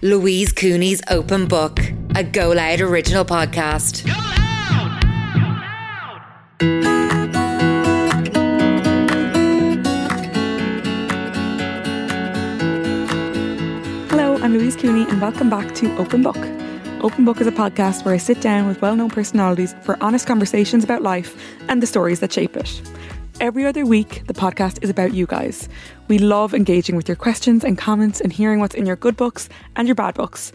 Louise Cooney's Open Book, a Go Loud original podcast. Hello, I'm Louise Cooney, and welcome back to Open Book. Open Book is a podcast where I sit down with well known personalities for honest conversations about life and the stories that shape it. Every other week, the podcast is about you guys. We love engaging with your questions and comments and hearing what's in your good books and your bad books.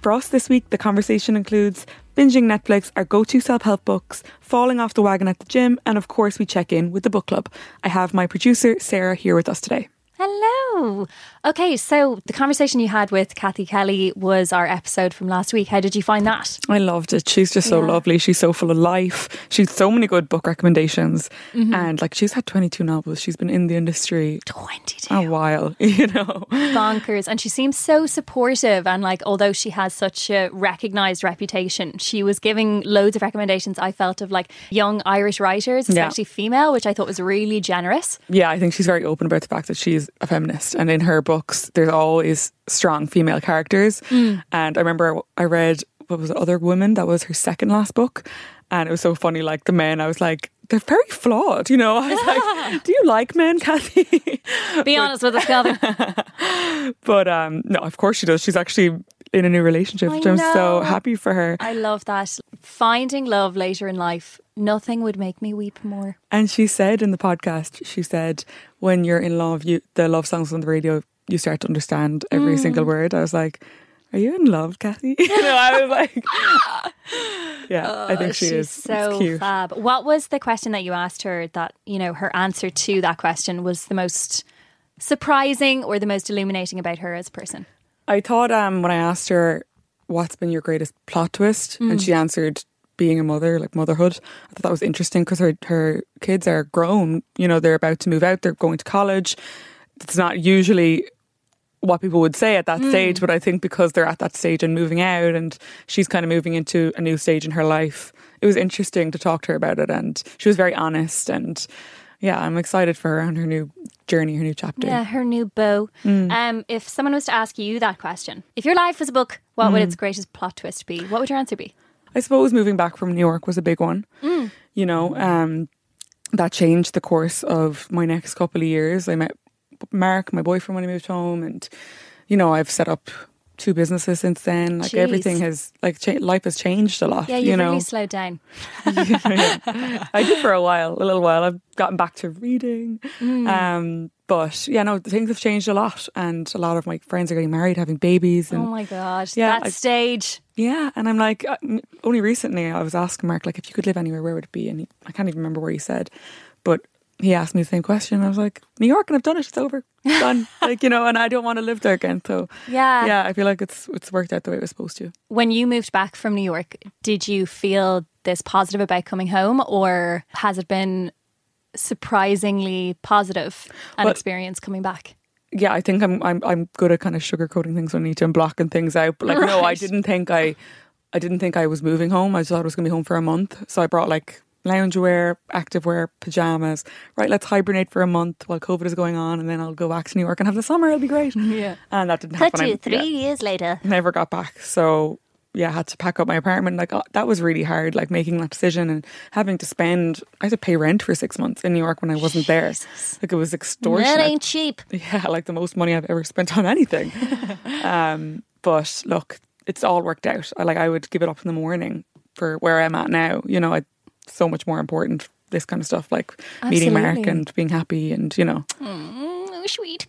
For us this week, the conversation includes binging Netflix, our go to self help books, falling off the wagon at the gym, and of course, we check in with the book club. I have my producer, Sarah, here with us today. Hello. Okay, so the conversation you had with Cathy Kelly was our episode from last week. How did you find that? I loved it. She's just so Yeah. lovely. She's so full of life. She's so many good book recommendations. Mm-hmm. And like she's had 22 novels. She's been in the industry 22. a while, you know. bonkers and she seems so supportive and like although she has such a recognized reputation she was giving loads of recommendations i felt of like young irish writers Yeah. especially female which i thought was really generous Yeah, I think she's very open about the fact that she's a feminist. And in her books, there's always strong female characters. Mm. And I remember I read, what was it, Other Women? That was her second last book. And it was so funny, like the men, I was like, they're very flawed, you know. I was like, do you like men, Cathy? be honest with us Gavin. but um, no, of course she does. She's actually in a new relationship, I which I'm so happy for her. i love that finding love later in life nothing would make me weep more And she said in the podcast, she said, when you're in love, you the love songs on the radio, you start to understand every Mm. single word. I was like, are you in love, Cathy? you know, I was like, yeah, I think she She's is. so cute. fab what was the question that you asked her that you know her answer to that question was the most surprising or the most illuminating about her as a person I thought um, when I asked her, what's been your greatest plot twist? And she answered, being a mother, like motherhood. I thought that was interesting because her, her kids are grown. You know, they're about to move out, they're going to college. It's not usually what people would say at that stage, but I think because they're at that stage and moving out and she's kind of moving into a new stage in her life, it was interesting to talk to her about it. And she was very honest. And yeah, I'm excited for her on her new journey, her new chapter. Yeah, her new bow. Mm. Um, if someone was to ask you that question, if your life was a book, what Mm. would its greatest plot twist be? What would your answer be? I suppose moving back from New York was a big one. You know, um, that changed the course of my next couple of years. I met Mark, my boyfriend, when he moved home, and you know, I've set up two businesses since then. Like Jeez. everything has, like, cha- life has changed a lot. Yeah, you know, really slowed down. I did for a while, a little while. I've gotten back to reading. Mm. Um, but yeah, no, things have changed a lot, and a lot of my friends are getting married, having babies, and Oh my god, Yeah, that I- stage. yeah, and I'm like, uh, only recently I was asking Mark, like, if you could live anywhere, where would it be? And he, I can't even remember where he said, but he asked me the same question. I was like, New York, and I've done it. It's over, done. like you know, and I don't want to live there again. So Yeah. yeah, I feel like it's it's worked out the way it was supposed to. When you moved back from New York, did you feel this positive about coming home, or has it been surprisingly positive an Well- experience coming back? Yeah, I think I'm I'm I'm good at kind of sugarcoating things when I need to and blocking things out. But like, no, I didn't think I, I didn't think I was moving home. I just thought I was going to be home for a month. So I brought like loungewear, activewear, pajamas. Right, let's hibernate for a month while COVID is going on, and then I'll go back to New York and have the summer. It'll be great. Yeah. and that didn't happen. Three yeah. years later. never got back. So yeah, I had to pack up my apartment. Like uh, that was really hard. Like making that decision and having to spend. I had to pay rent for six months in New York when I wasn't there. Like it was extortionate. That ain't cheap. Yeah, like the most money I've ever spent on anything. um, but look, it's all worked out. Like I would give it up in the morning for where I'm at now. You know, it's so much more important. This kind of stuff, like meeting Mark and being happy, and you know, Oh, sweet.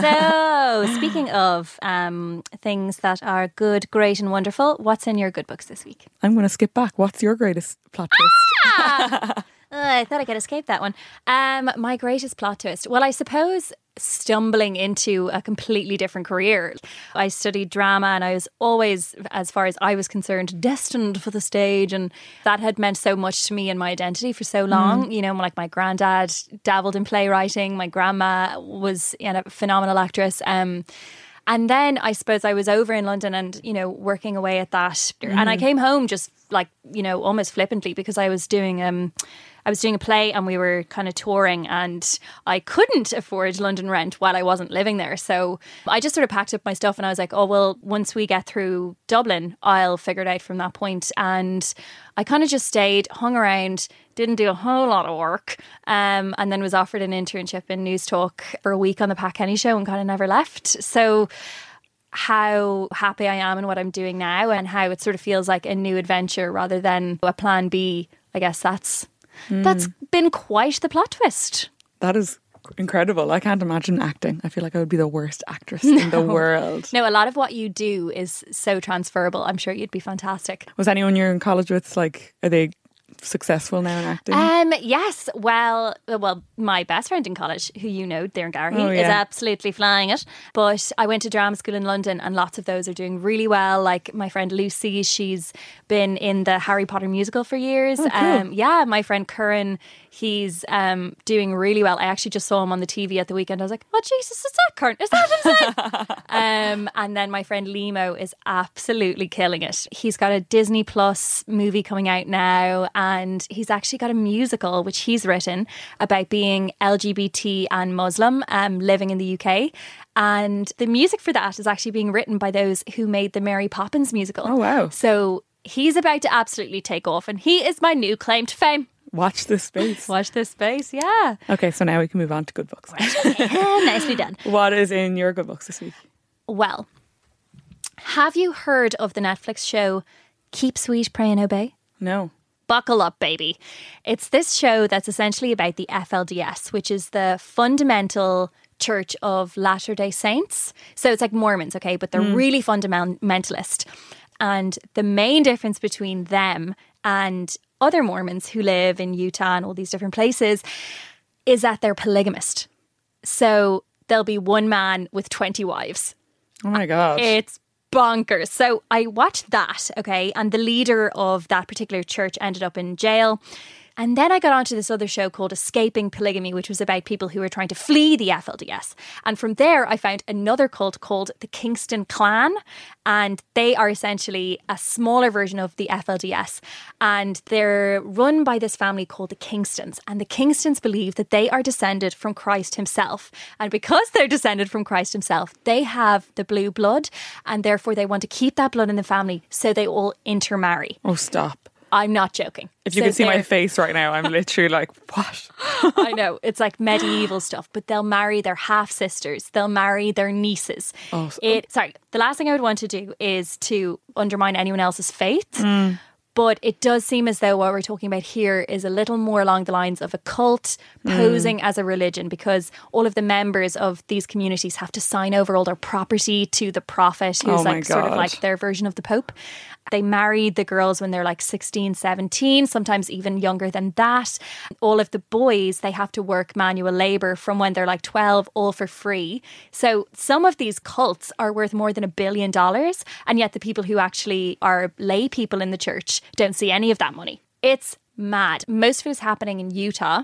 So, speaking of um, things that are good, great, and wonderful, what's in your good books this week? I'm going to skip back. What's your greatest plot twist? Uh, I thought I could escape that one. Um, my greatest plot twist. Well, I suppose stumbling into a completely different career. I studied drama and I was always, as far as I was concerned, destined for the stage. And that had meant so much to me and my identity for so long. You know, like my granddad dabbled in playwriting, my grandma was you know, a phenomenal actress. Um, and then I suppose I was over in London and, you know, working away at that. And I came home just like, you know, almost flippantly because I was doing um, I was doing a play and we were kind of touring, and I couldn't afford London rent while I wasn't living there. So I just sort of packed up my stuff and I was like, oh, well, once we get through Dublin, I'll figure it out from that point. And I kind of just stayed, hung around, didn't do a whole lot of work, um, and then was offered an internship in Newstalk for a week on the Pat Kenny show and kind of never left. So how happy I am in what I'm doing now and how it sort of feels like a new adventure rather than a plan B. I guess that's that's been quite the plot twist. That is incredible. I can't imagine acting. I feel like I would be the worst actress in the world. No, a lot of what you do is so transferable. I'm sure you'd be fantastic. Was anyone you're in college with like, are they successful now in acting? Um, yes. Well, uh, well, my best friend in college, who you know, Darren Garrahy, Oh, is absolutely flying it. But I went to drama school in London, and lots of those are doing really well. Like my friend Lucy, she's been in the Harry Potter musical for years. Oh, cool. Um, yeah, my friend Curran, he's um, doing really well. I actually just saw him on the TV at the weekend. I was like, oh Jesus, is that Curran? Is that him? um, and then my friend Limo is absolutely killing it. He's got a Disney Plus movie coming out now, and he's actually got a musical which he's written about being LGBT and Muslim um, living in the UK. And the music for that is actually being written by those who made the Mary Poppins musical. Oh, wow. So he's about to absolutely take off, and he is my new claim to fame. Watch this space. Watch this space, yeah. Okay, so now we can move on to good books. Nicely done. what is in your good books this week? Well, have you heard of the Netflix show Keep Sweet, Pray and Obey? No. Buckle up, baby. It's this show that's essentially about the FLDS, which is the fundamental church of Latter day Saints. So it's like Mormons, okay, but they're hmm. really fundamentalist. And the main difference between them and other Mormons who live in Utah and all these different places is that they're polygamist. So there'll be one man with 20 wives. Oh my god. It's bonkers. So I watched that, okay, and the leader of that particular church ended up in jail. And then I got onto this other show called Escaping Polygamy, which was about people who were trying to flee the FLDS. And from there, I found another cult called the Kingston Clan. And they are essentially a smaller version of the FLDS. And they're run by this family called the Kingstons. And the Kingstons believe that they are descended from Christ himself. And because they're descended from Christ himself, they have the blue blood. And therefore, they want to keep that blood in the family so they all intermarry. oh, stop. I'm not joking. If you So can see my face right now, I'm literally like, what? I know it's like medieval stuff, but they'll marry their half sisters. They'll marry their nieces. Oh, so- it. Sorry, the last thing I would want to do is to undermine anyone else's faith. Mm. But it does seem as though what we're talking about here is a little more along the lines of a cult Mm. posing as a religion because all of the members of these communities have to sign over all their property to the prophet, who's Oh like sort of like their version of the Pope. They married the girls when they're like 16, 17, sometimes even younger than that. All of the boys, they have to work manual labor from when they're like 12, all for free. So some of these cults are worth more than a billion dollars. And yet the people who actually are lay people in the church don't see any of that money. It's mad. Most of it is happening in Utah.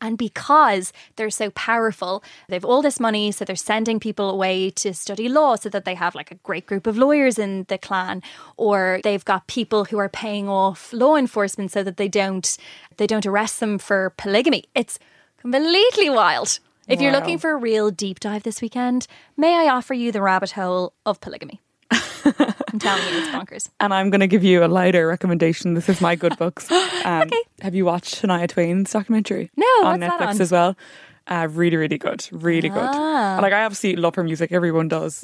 And because they're so powerful, they've all this money, so they're sending people away to study law so that they have like a great group of lawyers in the clan, or they've got people who are paying off law enforcement so that they don't they don't arrest them for polygamy. It's completely wild. If you're looking for a real deep dive this weekend, may I offer you the rabbit hole of polygamy? I'm telling you, it's bonkers. And I'm going to give you a lighter recommendation. This is my good books. Um, Okay. Have you watched Shania Twain's documentary? No, on Netflix that on? as well. Uh, really, really good. Really good. Ah. Like I obviously love her music. Everyone does.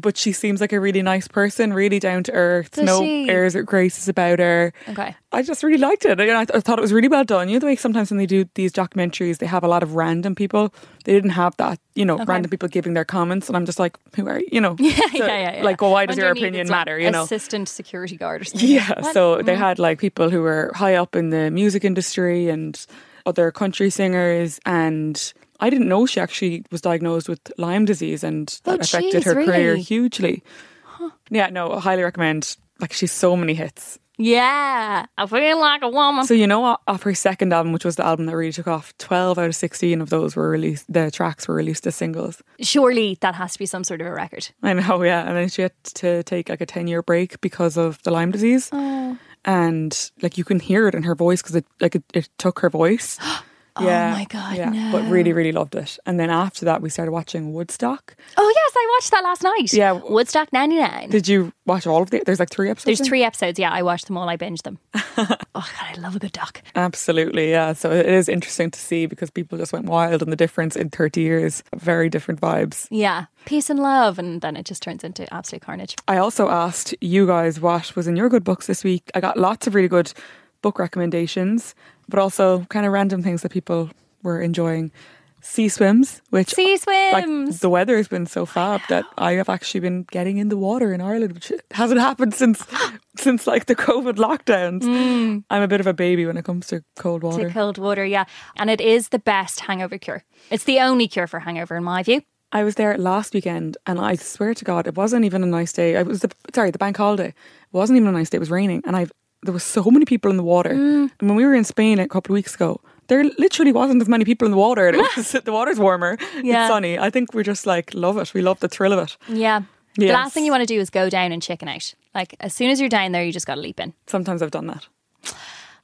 But she seems like a really nice person. Really down to earth. Does no she? airs or graces about her. Okay. I just really liked it. I, I thought it was really well done. You know the way sometimes when they do these documentaries, they have a lot of random people. They didn't have that. You know, random people giving their comments, and I'm just like, who are you? You know, yeah, So, yeah, yeah. Like, well, why does your opinion it's like matter? You know, assistant security guard or something. yeah, What? so they had like people who were high up in the music industry and other country singers and I didn't know she actually was diagnosed with Lyme disease and that Oh, affected jeez, her career really? hugely. Yeah, no, I highly recommend. Like she's so many hits. Yeah, I feel like a woman. So you know? Off her second album, which was the album that really took off, twelve out of sixteen of those were released. The tracks were released as singles. Surely that has to be some sort of a record. I know, yeah. And then she had to take like a ten year break because of the Lyme disease. Oh. And like you can hear it in her voice because it like it, it took her voice. Oh my God, Yeah, but really, really loved it. And then after that, we started watching Woodstock. Oh yes, I watched that last night. Yeah. Woodstock '99. Did you watch all of the? There's like three episodes. There's in? three episodes. Yeah, I watched them all. I binged them. oh God, I love a good doc. Absolutely, yeah. So it is interesting to see because people just went wild and the difference in 30 years, very different vibes. Yeah, peace and love, and then it just turns into absolute carnage. I also asked you guys what was in your good books this week. I got lots of really good book recommendations, but also kind of random things that people were enjoying. Sea swims, which Sea like swims. the weather has been so fab that I have actually been getting in the water in Ireland, which hasn't happened since since like the COVID lockdowns. Mm. I'm a bit of a baby when it comes to cold water. to cold water, yeah. And it is the best hangover cure. It's the only cure for hangover, in my view. I was there last weekend, and I swear to God, it wasn't even a nice day. It was the sorry, the bank holiday. It wasn't even a nice day. It was raining, and I've there was so many people in the water. Mm. And when we were in Spain a couple of weeks ago, there literally wasn't as many people in the water. Was the water's warmer. Yeah. It's sunny. I think we just like love it. We love the thrill of it. Yeah. The last thing you want to do is go down and chicken out. Like as soon as you're down there, you just got to leap in. Sometimes I've done that.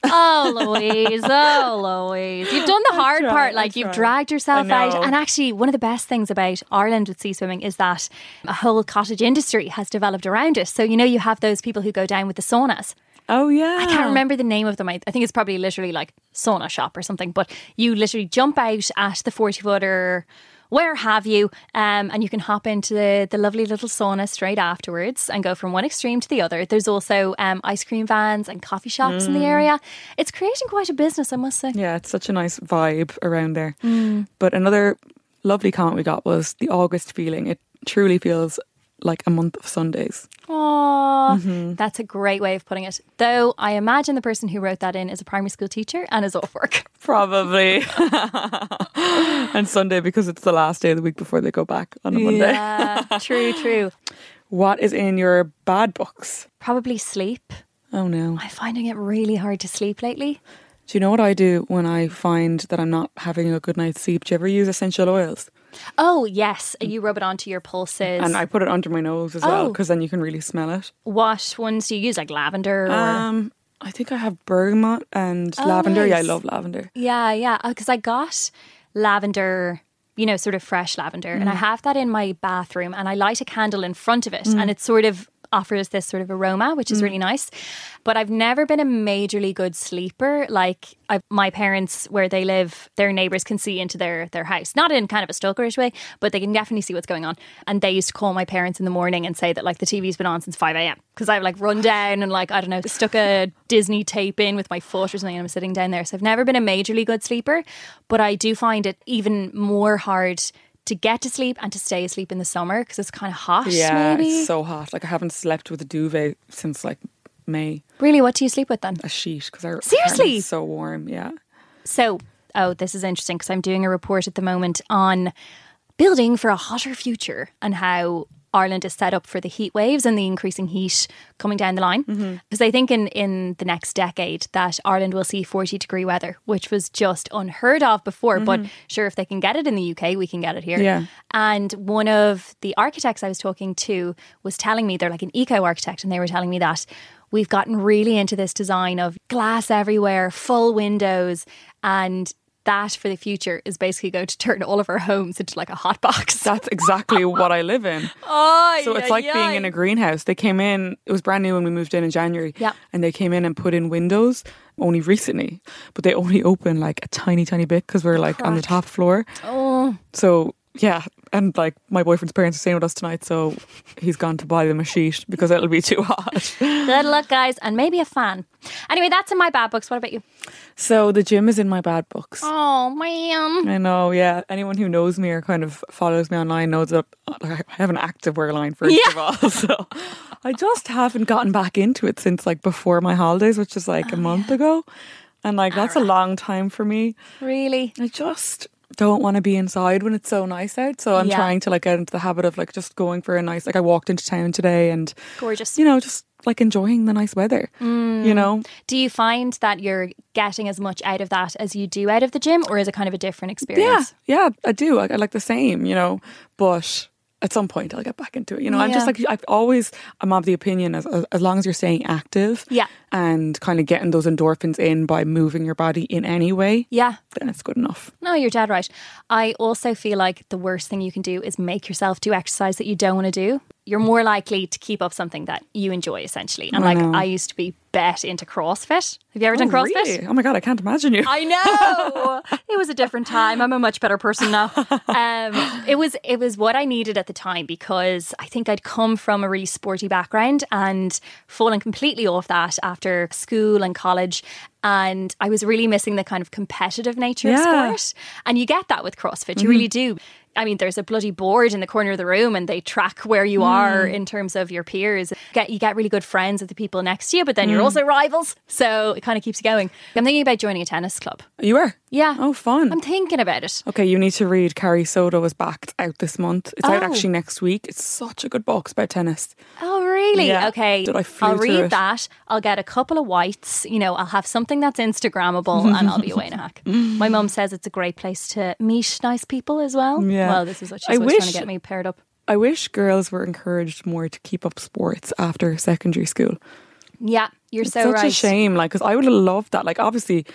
Oh, Louise. Oh, Louise. You've done the hard tried, part. Like you've dragged yourself out. And actually, one of the best things about Ireland with sea swimming is that a whole cottage industry has developed around it. So, you know, you have those people who go down with the saunas. Oh yeah, I can't remember the name of them. I, I think it's probably literally like sauna shop or something. But you literally jump out at the 40 footer, where have you, um, and you can hop into the, the lovely little sauna straight afterwards and go from one extreme to the other. There's also um, ice cream vans and coffee shops in the area. It's creating quite a business, I must say. Yeah, it's such a nice vibe around there. Mm. But another lovely comment we got was the August feeling. It truly feels like a month of Sundays. Aww, Mm-hmm. that's a great way of putting it. Though I imagine the person who wrote that in is a primary school teacher and is off work. Probably. and Sunday because it's the last day of the week before they go back on a Monday. Yeah, true, true. What is in your bad books? Probably sleep. Oh no. I'm finding it really hard to sleep lately. Do you know what I do when I find that I'm not having a good night's sleep? Do you ever use essential oils? Oh, yes. Mm. You rub it onto your pulses. And I put it under my nose as well Oh. because then you can really smell it. what ones do you use? Like lavender? Or... Um, I think I have bergamot and Oh, lavender. Yeah, I love lavender. yeah, yeah. Uh, because I got lavender, you know, sort of fresh lavender, and I mm. have that in my bathroom, and I light a candle in front of it, and mm. it sort of offers this sort of aroma, which is really mm. nice. But I've never been a majorly good sleeper. Like I, my parents, where they live, their neighbors can see into their their house, not in kind of a stalkerish way, but they can definitely see what's going on. And they used to call my parents in the morning and say that like the TV's been on since five a.m. because I've like run down and like I don't know stuck a Disney tape in with my foot or something, and I'm sitting down there. So I've never been a majorly good sleeper, but I do find it even more hard. To get to sleep and to stay asleep in the summer because it's kind of hot. Yeah, maybe. it's so hot. Like I haven't slept with a duvet since like May. really, what do you sleep with then? A sheet because our Seriously? so warm. Yeah. So, oh, this is interesting because I'm doing a report at the moment on building for a hotter future and how Ireland is set up for the heat waves and the increasing heat coming down the line. Mm-hmm. Because I think in, in the next decade that Ireland will see 40 degree weather, which was just unheard of before. But mm-hmm. sure, if they can get it in the UK, we can get it here. Yeah. And one of the architects I was talking to was telling me they're like an eco architect, and they were telling me that we've gotten really into this design of glass everywhere, full windows, and that for the future is basically going to turn all of our homes into like a hot box. That's exactly what I live in. Oh, So it's like being in a greenhouse. They came in, it was brand new when we moved in in January. Yeah. And they came in and put in windows only recently, but they only open like a tiny, tiny bit because we're like on the top floor. Oh, So yeah. And like my boyfriend's parents are staying with us tonight. So he's gone to buy them a sheet because it'll be too hot. good luck, guys, and maybe a fan. Anyway, that's in my bad books. What about you? so the gym is in my bad books. Oh man, I know, yeah. Anyone who knows me or kind of follows me online knows that I have an active wear line, first of all. So I just haven't gotten back into it since like before my holidays, which is like a oh, month ago. And like that's a long time for me. really? I just don't want to be inside when it's so nice out. So I'm Yeah. trying to like get into the habit of like just going for a nice like I walked into town today and Gorgeous. you know, just like enjoying the nice weather. Mm. You know? Do you find that you're getting as much out of that as you do out of the gym, or is it kind of a different experience? Yeah, yeah, I do. I, I like the same, you know. But at some point I'll get back into it. You know, I'm just like I've always I'm of the opinion as as long as you're staying active, Yeah. and kind of getting those endorphins in by moving your body in any way, Yeah. then it's good enough. No, you're dead right. I also feel like the worst thing you can do is make yourself do exercise that you don't want to do. You're more likely to keep up something that you enjoy, essentially. And I like, know. I used to be bet into CrossFit. Have you ever done Oh, CrossFit? really? Oh my god, I can't imagine you. I know it was a different time. I'm a much better person now. Um, it was it was what I needed at the time because I think I'd come from a really sporty background and fallen completely off that after school and college. And I was really missing the kind of competitive nature Yeah. of sport. And you get that with CrossFit. You really do. I mean, there's a bloody board in the corner of the room, and they track where you are hmm. in terms of your peers. Get you get really good friends with the people next to you, but then you're hmm. also rivals, so it kind of keeps you going. I'm thinking about joining a tennis club. You were? Yeah. Oh, fun. I'm thinking about it. Okay, you need to read Carrie Soto is back It's out this month. It's out Oh. actually next week. It's such a good book. It's about tennis. Oh, really? Yeah. Okay. Did I flew I'll through read it? that. I'll get a couple of whites. You know, I'll have something that's Instagrammable and I'll be away in a hack. My mum says it's a great place to meet nice people as well. Yeah. Well, this is what I she's always trying wish- to get me paired up. I wish girls were encouraged more to keep up sports after secondary school. Yeah, you're It's so such right. a shame, like, because I would have loved that. Like, obviously,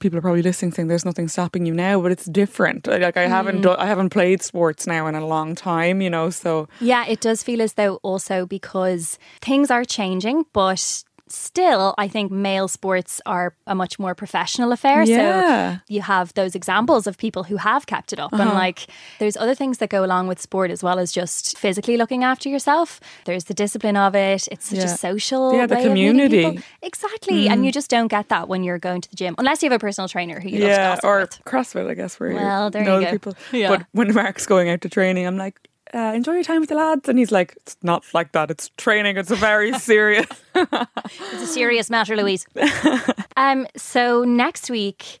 people are probably listening saying there's nothing stopping you now, but it's different. Like, I Mm. haven't done, I haven't played sports now in a long time, you know. So Yeah, it does feel as though also because things are changing, but still, I think male sports are a much more professional affair. Yeah. Uh-huh. So you have those examples of people who have kept it up. And like, there's other things that go along with sport as well as just physically looking after yourself. There's the discipline of it. It's such Yeah. a social, Yeah, the way of meeting community. Mm. Exactly. And you just don't get that when you're going to the gym, unless you have a personal trainer who you love to yeah, or with. CrossFit, I guess, where Well, you there know you the go. people. Yeah. But when Mark's going out to training, I'm like. Uh, enjoy your time with the lads, and he's like, "It's not like that. It's training. It's a very serious." It's a serious matter, Louise. um, so next week,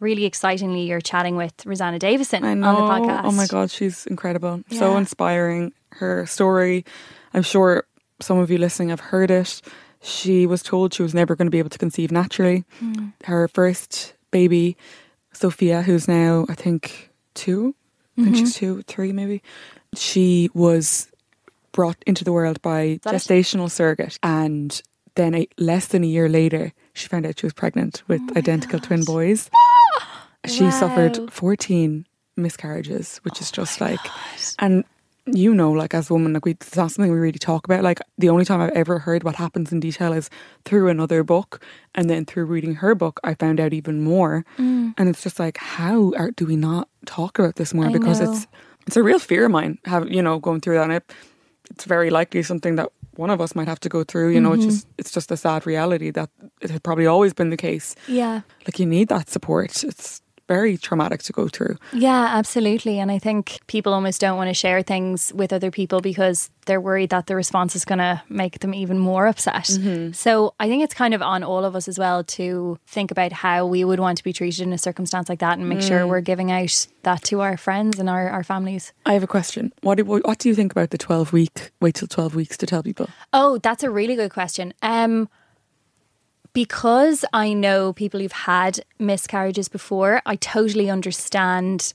really excitingly, you're chatting with Rosanna Davison on the podcast. Oh my god, she's incredible. So inspiring. Her story. I'm sure some of you listening have heard it. She was told she was never going to be able to conceive naturally. Hmm. Her first baby, Sophia, who's now I think two. I think she's Mm-hmm. two, three maybe. She was brought into the world by that it? gestational surrogate, and then a, less than a year later, she found out she was pregnant with identical twin boys. She Wow. suffered 14 miscarriages, which is just like, and you know, like as a woman, like we, it's not something we really talk about. Like the only time I've ever heard what happens in detail is through another book, and then through reading her book, I found out even more. Mm. And it's just like, how are, do we not talk about this more? I because know. it's it's a real fear of mine. Have you know going through that? And it, it's very likely something that one of us might have to go through. You know, Mm-hmm. it's just it's just a sad reality that it had probably always been the case. Yeah. Like you need that support. It's very traumatic to go through. Yeah, absolutely. And I think people almost don't want to share things with other people because they're worried that the response is going to make them even more upset. Mm-hmm. So I think it's kind of on all of us as well to think about how we would want to be treated in a circumstance like that and make Mm. sure we're giving out that to our friends and our, our families. I have a question. What do, what do you think about the twelve week? Wait till twelve weeks to tell people. Oh, that's a really good question. Um, because I know people who've had miscarriages before, I totally understand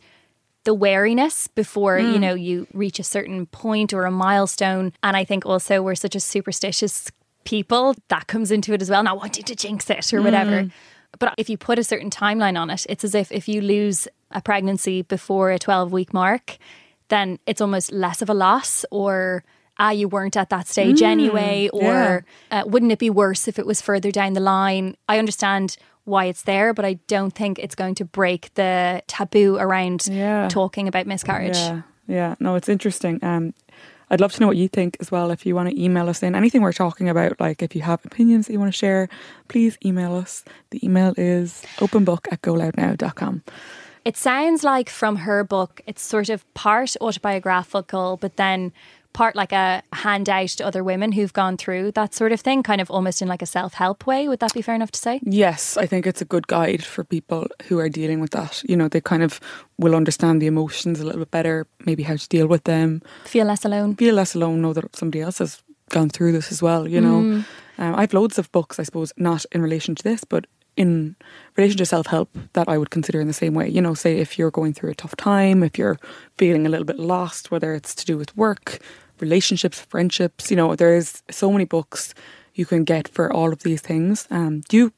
the wariness before you mm. know you reach a certain point or a milestone. And I think also we're such a superstitious people that comes into it as well, not wanting to jinx it or whatever. Mm. But if you put a certain timeline on it, it's as if if you lose a pregnancy before a 12 week mark, then it's almost less of a loss or ah, you weren't at that stage anyway, or uh, wouldn't it be worse if it was further down the line? I understand why it's there, but I don't think it's going to break the taboo around Yeah. talking about miscarriage. Yeah, yeah. No, it's interesting. Um, I'd love to know what you think as well. If you want to email us in anything we're talking about, like if you have opinions that you want to share, please email us. The email is openbook at goloudnow.com. It sounds like from her book, it's sort of part autobiographical, but then part like a handout to other women who've gone through that sort of thing, kind of almost in like a self help way. Would that be fair enough to say? Yes, I think it's a good guide for people who are dealing with that. You know, they kind of will understand the emotions a little bit better, maybe how to deal with them, Feel less alone. feel less alone, know that somebody else has gone through this as well, you know. Um, I've loads of books, I suppose, not in relation to this, but in relation to self help that I would consider in the same way. You know, say if you're going through a tough time, if you're feeling a little bit lost, whether it's to do with work, relationships, friendships, you know, there's so many books you can get for all of these things. Um, do you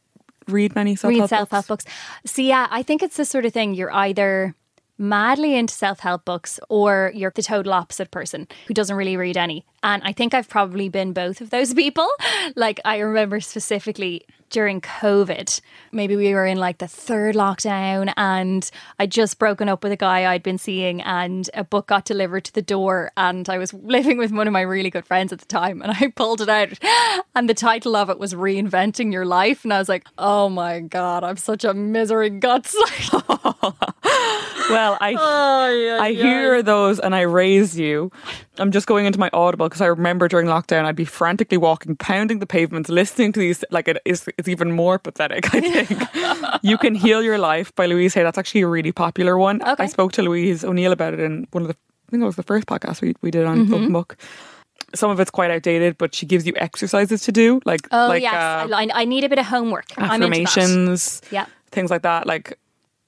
read many self help books? read self help books. So yeah, I think it's the sort of thing you're either madly into self help books or you're the total opposite person who doesn't really read any. And I think I've probably been both of those people. Like I remember specifically during COVID, maybe we were in like the third lockdown and I'd just broken up with a guy I'd been seeing and a book got delivered to the door and I was living with one of my really good friends at the time and I pulled it out and the title of it was Reinventing Your Life and I was like, "Oh my god, I'm such a misery guts." Well, I Oh, yeah, I yeah. hear those and I raise you. I'm just going into my audible because I remember during lockdown I'd be frantically walking, pounding the pavements, listening to these. Like it is, it's even more pathetic. I think you can heal your life by Louise Hay. That's actually a really popular one. Okay. I spoke to Louise O'Neill about it in one of the. I think it was the first podcast we we did on Open Book. Some of it's quite outdated, but she gives you exercises to do, like Oh like yes, uh, I, I need a bit of homework. I'm into that. affirmations, Yeah. things like that. Like,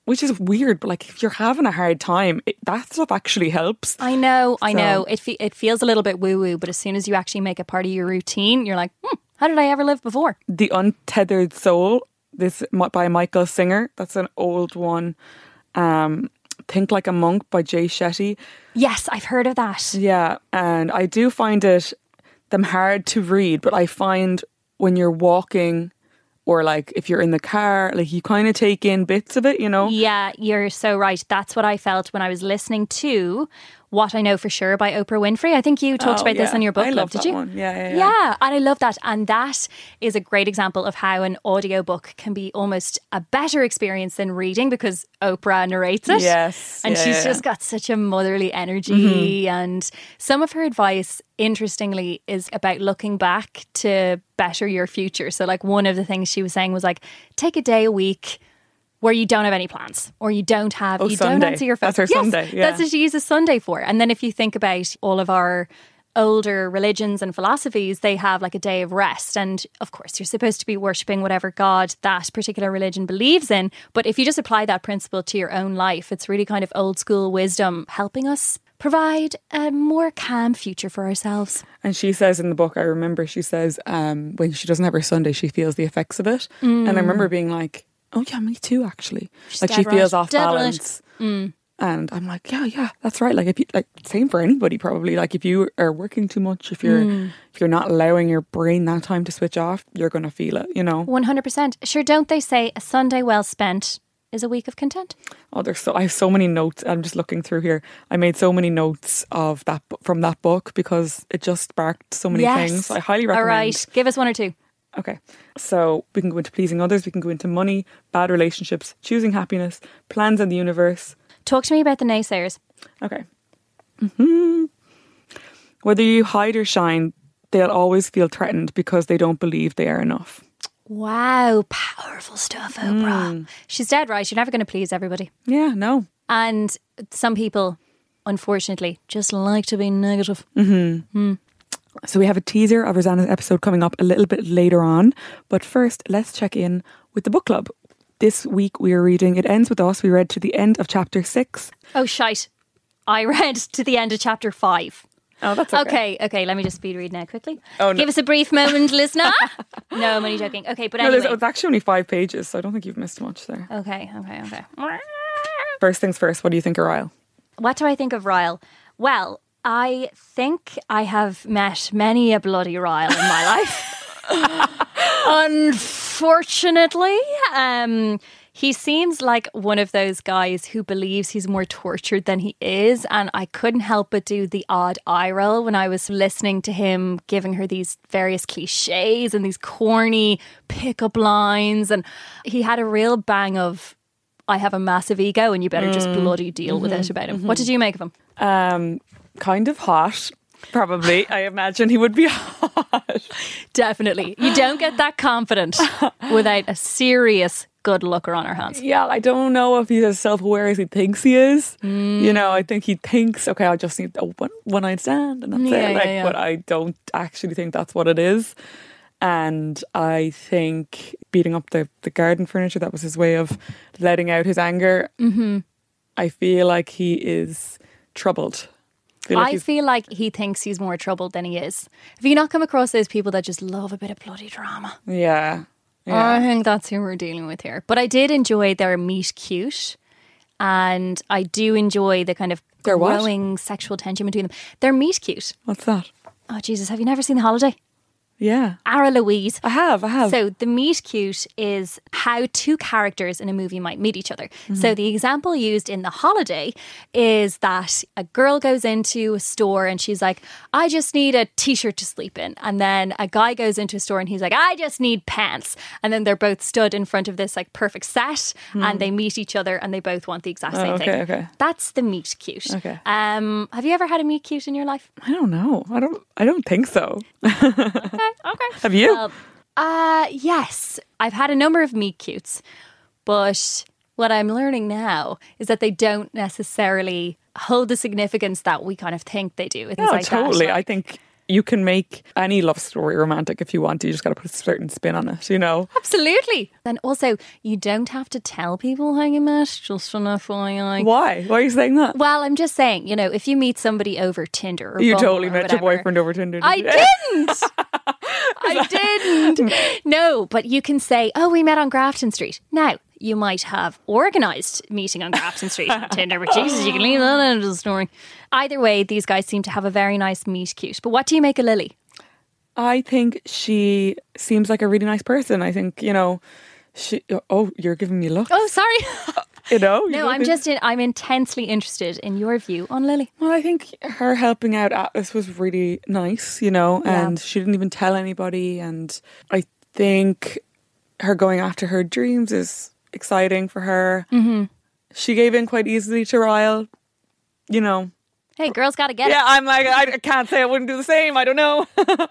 which is weird, but like if you're having a hard time, it, that stuff actually helps. I know, I know. It fe- it feels a little bit woo woo, but as soon as you actually make it part of your routine, you're like, hmm, how did I ever live before? The Untethered Soul, this by Michael Singer. That's an old one. Um, Think Like a Monk by Jay Shetty. Yes, I've heard of that. Yeah, and I do find it them hard to read, but I find when you're walking or like if you're in the car, like you kind of take in bits of it, you know. Yeah, you're so right. That's what I felt when I was listening to What I Know for Sure by Oprah Winfrey. I think you talked Oh, about this yeah. on your book I club, love did that you? one. Yeah, yeah, yeah. Yeah, and I love that. And that is a great example of how an audiobook can be almost a better experience than reading because Oprah narrates it. Yes, And yeah, she's yeah, just got such a motherly energy. Mm-hmm. And some of her advice, interestingly, is about looking back to better your future. So, like, one of the things she was saying was like, take a day a week where you don't have any plans or you don't have Oh, you don't answer your phone. That's her Yes, Sunday, yeah. That's what she uses Sunday for. And then if you think about all of our older religions and philosophies, they have like a day of rest. And of course, you're supposed to be worshipping whatever God that particular religion believes in. But if you just apply that principle to your own life, it's really kind of old school wisdom helping us provide a more calm future for ourselves. And she says in the book, I remember she says um, when she doesn't have her Sunday, she feels the effects of it. And I remember being like, oh yeah, me too, actually. She's like she right. feels off Dead right. balance. Mm. And I'm like, yeah, yeah, that's right. Like if you like, same for anybody probably. Like if you are working too much, if you're mm. if you're not allowing your brain that time to switch off, you're gonna feel it. You know. 100%. Sure, don't they say a Sunday well spent is a week of content? Oh, there's so I have so many notes. I'm just looking through here. I made so many notes of that from that book because it just sparked so many things. I highly recommend. All right, give us one or two. Okay. So we can go into pleasing others, we can go into money, bad relationships, choosing happiness, plans in the universe. Talk to me about the naysayers. Okay. hmm Whether you hide or shine, they'll always feel threatened because they don't believe they are enough. Wow, powerful stuff, Oprah. Hmm. She's dead right. You're never going to please everybody. Yeah, no. And some people, unfortunately, just like to be negative. Mm-hmm. Hmm. So we have a teaser of Rosanna's episode coming up a little bit later on. But first, let's check in with the book club. This week we are reading It Ends With Us. We read to the end of chapter six. Oh, shite. I read to the end of chapter five. Oh, that's Okay, okay, okay let me just speed read now quickly. Oh, no. Give us a brief moment, listener. no, I'm only joking. Okay, but No, it's actually only five pages, so I don't think you've missed much there. Okay, okay, okay. First things first, what do you think of Ryle? What do I think of Ryle? Well, I think I have met many a bloody Ryle in my life. Unfortunately, um, he seems like one of those guys who believes he's more tortured than he is. And I couldn't help but do the odd eye roll when I was listening to him giving her these various cliches and these corny pickup lines. And he had a real bang of, I have a massive ego and you better just bloody deal with it about him. What did you make of him? Um, kind of hot, probably. I imagine he would be hot. Definitely. You don't get that confident without a serious good looker on our hands. Yeah, I don't know if he's as self aware as he thinks he is. You know, I think he thinks, okay, I just need a one one night stand and that's Yeah, it. yeah, Like, yeah. but I don't actually think that's what it is. And I think beating up the, the garden furniture, that was his way of letting out his anger. Mm-hmm. I feel like he is troubled. Feel like I feel like he thinks he's more troubled than he is. Have you not come across those people that just love a bit of bloody drama? yeah. I think that's who we're dealing with here. But I did enjoy their meet cute. And I do enjoy the kind of Their what? growing sexual tension between them. Their meet cute. What's that? Oh, Jesus, have you never seen The Holiday? Yeah. Ara Louise. I have, I have. So the meet cute is how two characters in a movie might meet each other. Mm-hmm. So the example used in The Holiday is that a girl goes into a store and she's like, I just need a t-shirt to sleep in. And then a guy goes into a store and he's like, I just need pants. And then they're both stood in front of this like perfect set and they meet each other and they both want the exact same Hmm. Oh, okay, thing. okay. That's the meet cute. Okay. Um, have you ever had a meet cute in your life? I don't know. I don't I don't think so. Okay. Have you? Well, uh, yes, I've had a number of meet cutes, but what I'm learning now is that they don't necessarily hold the significance that we kind of think they do. No, like totally. I think you can make any love story romantic if you want to. You just got to put a certain spin on it, you know? absolutely. And also, you don't have to tell people how you met. Just an FYI. Why? Why are you saying that? Well, I'm just saying, you know, if you meet somebody over Tinder, or You totally met your boyfriend over Tinder. I you? didn't. I didn't. No, but you can say, "Oh, we met on Grafton Street." Now, you might have organised meeting on Grafton Street Tinder, but Jesus, you can leave that out of the story. Either way, these guys seem to have a very nice meet cute. But what do you make of Lily? I think she seems like a really nice person. I think, you know, she. Oh, you're giving me looks. Oh, sorry. You know? no, You're I'm just in, I'm intensely interested in your view on Lily. Well, I think her helping out Atlas was really nice, you know, Yeah. and she didn't even tell anybody. And I think her going after her dreams is exciting for her. Mm-hmm. She gave in quite easily to Ryle, you know. Hey, girls got to get Yeah, it. I'm like, I can't say I wouldn't do the same. I don't know.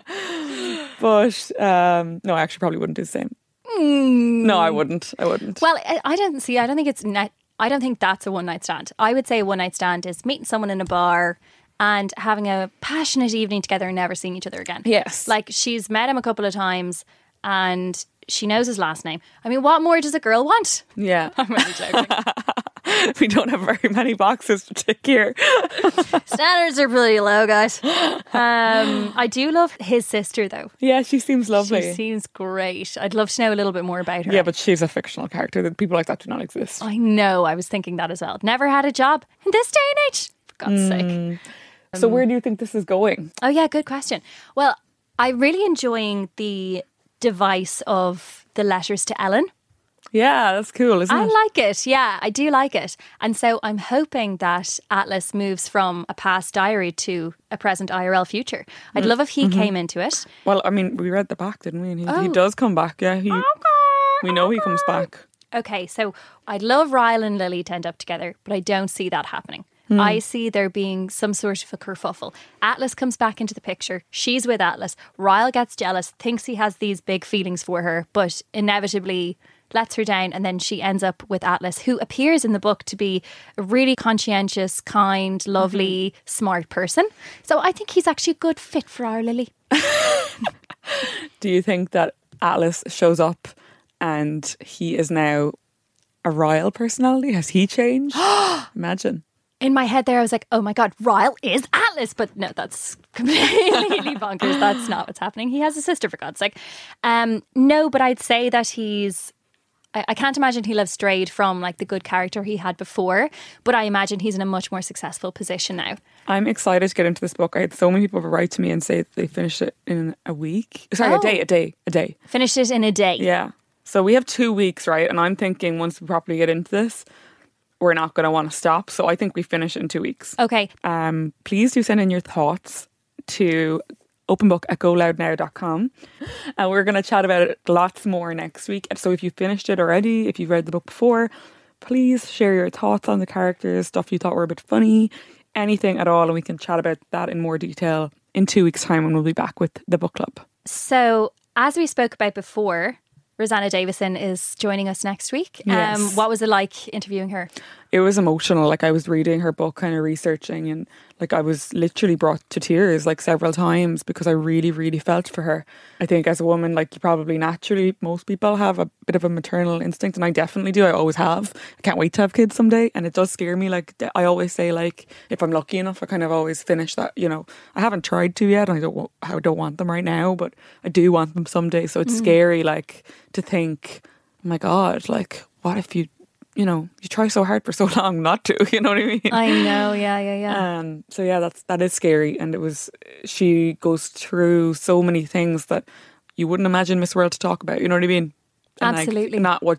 but um, no, I actually probably wouldn't do the same. Hmm. No, I wouldn't. I wouldn't. Well, I, I don't see. I don't think it's net. I don't think that's a one night stand. I would say a one night stand is meeting someone in a bar and having a passionate evening together and never seeing each other again. Yes. like she's met him a couple of times and she knows his last name. I mean, what more does a girl want? yeah, I'm really joking. we don't have very many boxes to tick here. Standards are pretty low, guys. Um, I do love his sister though. Yeah, she seems lovely. She seems great. I'd love to know a little bit more about her. yeah, but she's a fictional character. That people like that do not exist. I know. I was thinking that as well. Never had a job in this day and age. For God's Mm. sake. So where do you think this is going? Oh yeah, good question. Well, I'm really enjoying the device of the letters to Ellen. Yeah, that's cool, isn't I it? I like it. Yeah, I do like it. And so I'm hoping that Atlas moves from a past diary to a present IRL future. I'd mm. love if he mm-hmm. came into it. well, I mean, we read the back, didn't we? And he, he Oh. does come back. Yeah, he. We know he comes back. Okay, so I'd love Ryle and Lily to end up together, but I don't see that happening. Hmm. I see there being some sort of a kerfuffle. Atlas comes back into the picture. She's with Atlas. Ryle gets jealous, thinks he has these big feelings for her, but inevitably lets her down. And then she ends up with Atlas, who appears in the book to be a really conscientious, kind, lovely, smart person. So I think he's actually a good fit for our Lily. Do you think that Atlas shows up and he is now a royal personality? Has he changed? Imagine. in my head there, I was like, oh my God, Ryle is Atlas. But no, that's completely bonkers. That's not what's happening. He has a sister, for God's sake. Um, no, but I'd say that he's. I, I can't imagine he'll have strayed from like the good character he had before, but I imagine he's in a much more successful position now. I'm excited to get into this book. I had so many people write to me and say they finished it in a week. Sorry, Oh. a day, a day, a day. Finished it in a day. Yeah. So we have two weeks, right? And I'm thinking once we properly get into this, we're not going to want to stop. So I think we finish in two weeks. Okay. Um, please do send in your thoughts to openbook at goloudnow.com. And we're going to chat about it lots more next week. So if you've finished it already, if you've read the book before, please share your thoughts on the characters, stuff you thought were a bit funny, anything at all. And we can chat about that in more detail in two weeks' time when we'll be back with the book club. So, as we spoke about before, Rosanna Davison is joining us next week. Um, Yes. what was it like interviewing her? it was emotional. Like I was reading her book, kind of researching, and Like I was literally brought to tears like several times because I really, really felt for her. I think as a woman, like you probably naturally, most people have a bit of a maternal instinct, and I definitely do. I always have. I can't wait to have kids someday, and it does scare me. Like I always say, like if I'm lucky enough, I kind of always finish that. You know, I haven't tried to yet. and I don't. I don't want them right now, but I do want them someday. So it's mm. scary, like to think, oh my God, like what if you you know, you try so hard for so long not to, you know what I mean? I know, yeah, yeah, yeah. Um, so yeah, that's that is scary, and it was she goes through so many things that you wouldn't imagine Miss World to talk about. You know what I mean? And Absolutely. Like, not what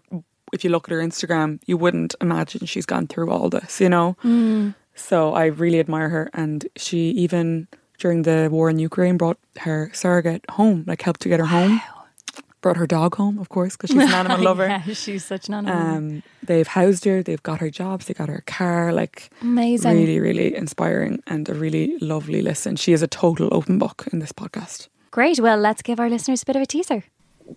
if you look at her Instagram, you wouldn't imagine she's gone through all this. You know. Mm. So I really admire her, and she even during the war in Ukraine brought her surrogate home, like helped to get her wow. Home brought her dog home, of course, because she's an animal lover. yeah, she's such an animal. Um, they've housed her, they've got her jobs, they got her car. Like, amazing. Really, really inspiring and a really lovely listen. She is a total open book in this podcast. Great. Well, let's give our listeners a bit of a teaser.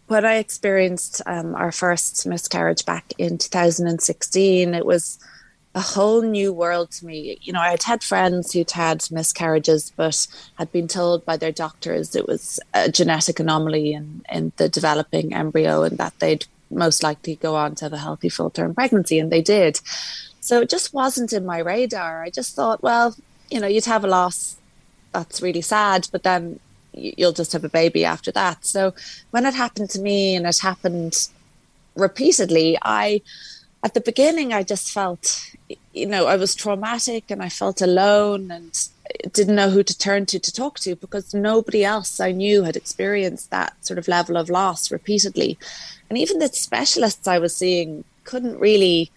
When I experienced um, our first miscarriage back in 2016, it was a whole new world to me. You know, I'd had friends who'd had miscarriages, but had been told by their doctors it was a genetic anomaly in, in the developing embryo and that they'd most likely go on to have a healthy full term pregnancy. And they did. So it just wasn't in my radar. I just thought, well, you know, you'd have a loss. That's really sad. But then you'll just have a baby after that. So when it happened to me and it happened repeatedly, I at the beginning I just felt you know I was traumatic and I felt alone and didn't know who to turn to to talk to because nobody else I knew had experienced that sort of level of loss repeatedly. And even the specialists I was seeing couldn't really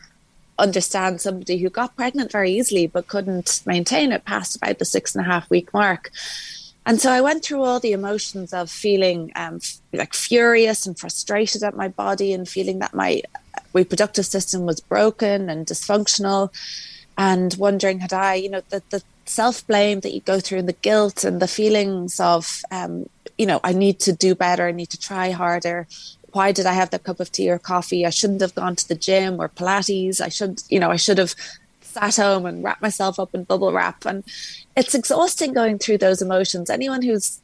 understand somebody who got pregnant very easily but couldn't maintain it past about the six and a half week mark and so I went through all the emotions of feeling um, like furious and frustrated at my body and feeling that my reproductive system was broken and dysfunctional and wondering had I, you know, the, the self blame that you go through and the guilt and the feelings of, um, you know, I need to do better, I need to try harder. Why did I have that cup of tea or coffee? I shouldn't have gone to the gym or Pilates. I should, you know, I should have sat home and wrapped myself up in bubble wrap. And it's exhausting going through those emotions. Anyone who's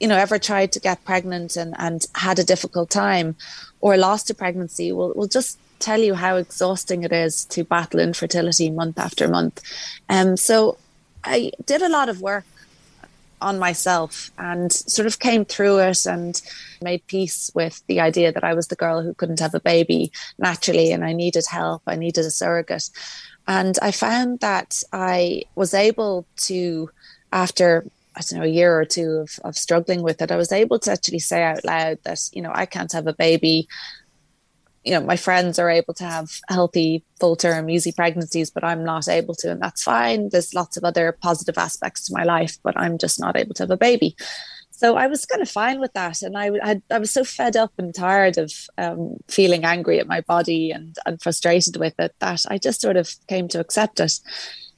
you know ever tried to get pregnant and, and had a difficult time or lost a pregnancy will will just tell you how exhausting it is to battle infertility month after month. Um, so I did a lot of work on myself and sort of came through it and made peace with the idea that I was the girl who couldn't have a baby naturally and I needed help. I needed a surrogate. And I found that I was able to, after I don't know, a year or two of, of struggling with it, I was able to actually say out loud that, you know, I can't have a baby. You know, my friends are able to have healthy, full term, easy pregnancies, but I'm not able to. And that's fine. There's lots of other positive aspects to my life, but I'm just not able to have a baby so I was kind of fine with that, and I, I, I was so fed up and tired of um, feeling angry at my body and and frustrated with it that I just sort of came to accept it,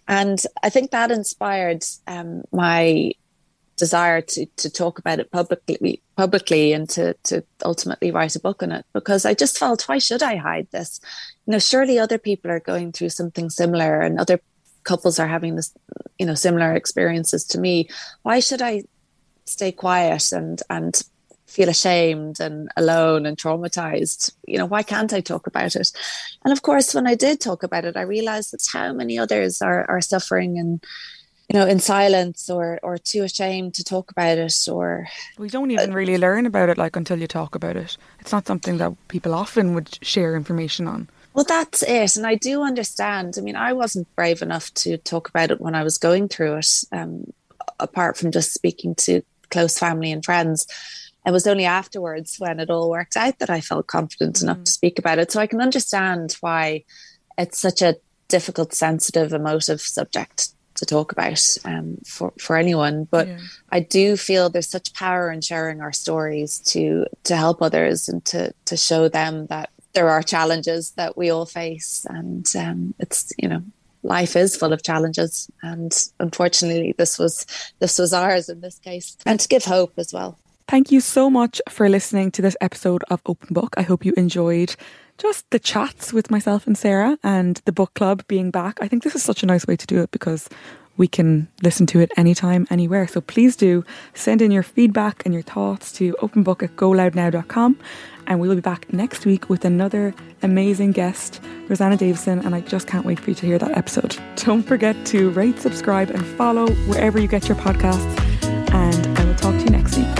and I think that inspired um, my desire to to talk about it publicly publicly and to to ultimately write a book on it because I just felt why should I hide this? You know, surely other people are going through something similar and other couples are having this you know similar experiences to me. Why should I stay quiet and and feel ashamed and alone and traumatized. You know why can't i talk about it? And of course when i did talk about it i realized that how many others are are suffering and you know in silence or or too ashamed to talk about it or we don't even uh, really learn about it like until you talk about it. It's not something that people often would share information on. Well that's it. And i do understand. I mean i wasn't brave enough to talk about it when i was going through it um, apart from just speaking to close family and friends. It was only afterwards when it all worked out that I felt confident mm. enough to speak about it. So I can understand why it's such a difficult, sensitive, emotive subject to talk about um, for for anyone. But yeah. I do feel there's such power in sharing our stories to to help others and to to show them that there are challenges that we all face, and um, it's you know life is full of challenges. And unfortunately this was this was ours in this case. And to give hope as well. Thank you so much for listening to this episode of open book. I hope you enjoyed just the chats with myself and sarah and the book club being back. I think this is such a nice way to do it because we can listen to it anytime, anywhere. So please do send in your feedback and your thoughts to openbook at goloudnow.com. And we will be back next week with another amazing guest, Rosanna Davison. And I just can't wait for you to hear that episode. Don't forget to rate, subscribe, and follow wherever you get your podcasts. And I will talk to you next week.